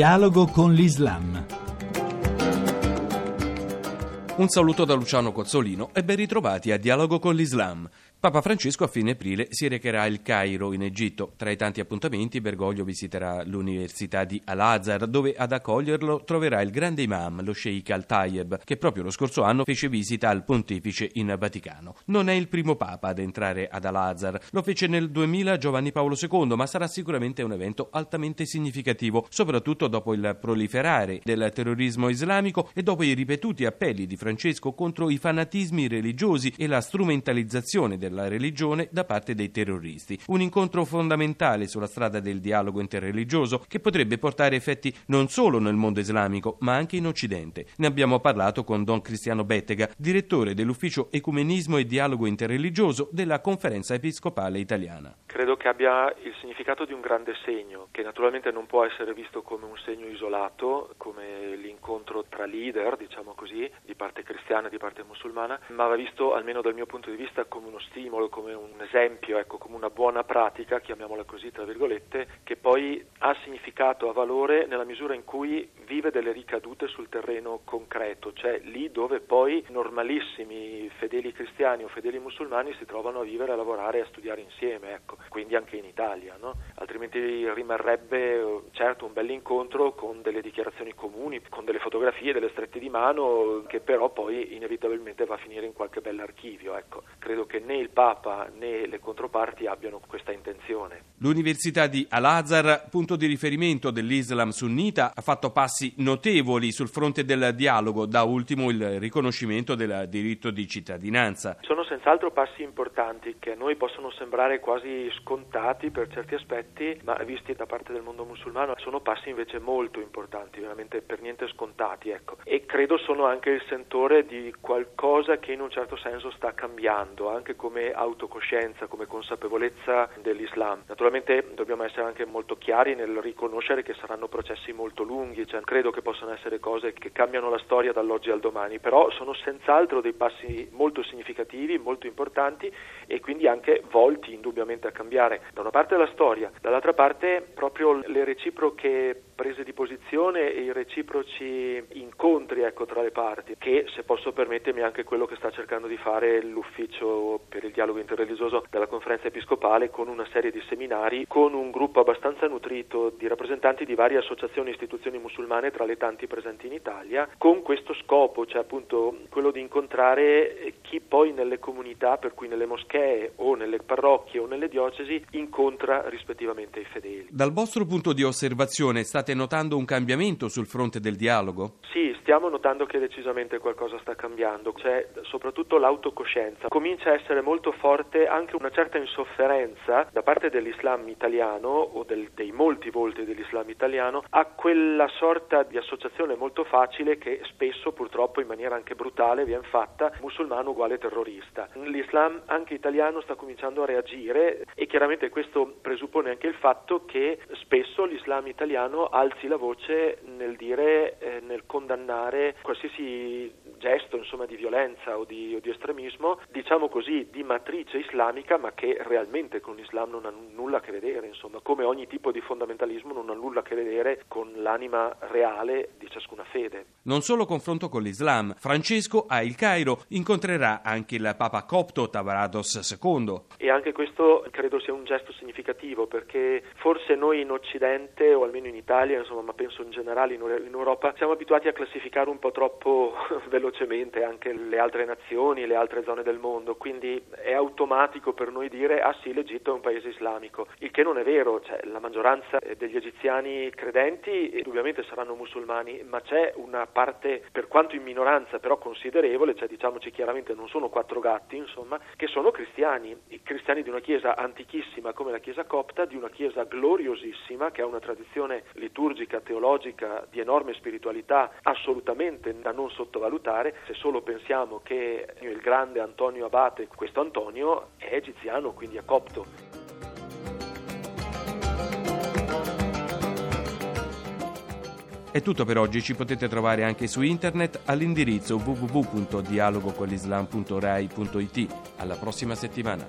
Dialogo con l'Islam. Un saluto da Luciano Cozzolino e ben ritrovati a Dialogo con l'Islam. Papa Francesco a fine aprile si recherà al Cairo in Egitto. Tra i tanti appuntamenti Bergoglio visiterà l'Università di Al-Azhar dove ad accoglierlo troverà il grande imam, lo Sheikh Al-Tayeb, che proprio lo scorso anno fece visita al pontefice in Vaticano. Non è il primo papa ad entrare ad Al-Azhar, lo fece nel 2000 Giovanni Paolo II, ma sarà sicuramente un evento altamente significativo, soprattutto dopo il proliferare del terrorismo islamico e dopo i ripetuti appelli di Francesco contro i fanatismi religiosi e la strumentalizzazione del della religione da parte dei terroristi. Un incontro fondamentale sulla strada del dialogo interreligioso che potrebbe portare effetti non solo nel mondo islamico ma anche in Occidente. Ne abbiamo parlato con Don Cristiano Bettega, direttore dell'ufficio Ecumenismo e Dialogo Interreligioso della Conferenza Episcopale Italiana. Credo che abbia il significato di un grande segno, che naturalmente non può essere visto come un segno isolato, come l'incontro tra leader, diciamo così, di parte cristiana e di parte musulmana, ma va visto almeno dal mio punto di vista come uno stimolo stimolo, come un esempio, ecco, come una buona pratica, chiamiamola così tra virgolette, che poi ha significato, ha valore nella misura in cui vive delle ricadute sul terreno concreto, cioè lì dove poi normalissimi fedeli cristiani o fedeli musulmani si trovano a vivere, a lavorare e a studiare insieme, ecco, quindi anche in Italia, no? altrimenti rimarrebbe certo un bell'incontro con delle dichiarazioni comuni, con delle fotografie, delle strette di mano, che però poi inevitabilmente va a finire in qualche bell'archivio, ecco. credo che né il il Papa né le controparti abbiano questa intenzione. L'Università di Al-Azhar, punto di riferimento dell'Islam sunnita, ha fatto passi notevoli sul fronte del dialogo, da ultimo il riconoscimento del diritto di cittadinanza. Sono senz'altro passi importanti che a noi possono sembrare quasi scontati per certi aspetti, ma visti da parte del mondo musulmano sono passi invece molto importanti, veramente per niente scontati. Ecco. E credo sono anche il sentore di qualcosa che in un certo senso sta cambiando, anche come come autocoscienza, come consapevolezza dell'Islam. Naturalmente dobbiamo essere anche molto chiari nel riconoscere che saranno processi molto lunghi, cioè credo che possano essere cose che cambiano la storia dall'oggi al domani, però sono senz'altro dei passi molto significativi, molto importanti e quindi anche volti indubbiamente a cambiare. Da una parte la storia, dall'altra parte proprio le reciproche prese di posizione e i reciproci incontri ecco, tra le parti, che se posso permettermi è anche quello che sta cercando di fare l'ufficio per il dialogo interreligioso della conferenza episcopale con una serie di seminari, con un gruppo abbastanza nutrito di rappresentanti di varie associazioni e istituzioni musulmane tra le tanti presenti in Italia, con questo scopo, cioè appunto quello di incontrare chi poi nelle comunità, per cui nelle moschee o nelle parrocchie o nelle diocesi, incontra rispettivamente i fedeli. Dal vostro punto di osservazione state state notando un cambiamento sul fronte del dialogo? Sì, stiamo notando che decisamente qualcosa sta cambiando, c'è soprattutto l'autocoscienza. Comincia a essere molto forte anche una certa insofferenza da parte dell'Islam italiano o del, dei molti volti dell'Islam italiano a quella sorta di associazione molto facile che spesso purtroppo in maniera anche brutale viene fatta musulmano uguale terrorista. L'Islam anche italiano sta cominciando a reagire e chiaramente questo presuppone anche il fatto che spesso l'Islam italiano alzi la voce nel dire, eh, nel condannare qualsiasi gesto insomma, di violenza o di, o di, estremismo, diciamo così, di matrice islamica, ma che realmente con l'Islam non ha nulla a che vedere, insomma, come ogni tipo di fondamentalismo non ha nulla a che vedere con l'anima reale di ciascuna fede. Non solo confronto con l'Islam, Francesco a Il Cairo incontrerà anche il Papa copto Tavarados II. E anche questo credo sia un gesto significativo perché forse noi in Occidente o almeno in Italia, insomma, ma penso in generale in, in Europa, siamo abituati a classificare un po' troppo velocemente velocemente anche le altre nazioni, le altre zone del mondo, quindi è automatico per noi dire ah sì l'Egitto è un paese islamico, il che non è vero, cioè, la maggioranza degli egiziani credenti indubbiamente saranno musulmani, ma c'è una parte per quanto in minoranza però considerevole, cioè diciamoci chiaramente non sono quattro gatti insomma, che sono cristiani, i cristiani di una chiesa antichissima come la chiesa copta, di una chiesa gloriosissima che ha una tradizione liturgica, teologica di enorme spiritualità assolutamente da non sottovalutare. Se solo pensiamo che il grande Antonio Abate, questo Antonio, è egiziano, quindi è copto. È tutto per oggi, ci potete trovare anche su internet all'indirizzo www.dialogocolislam.rai.it. Alla prossima settimana.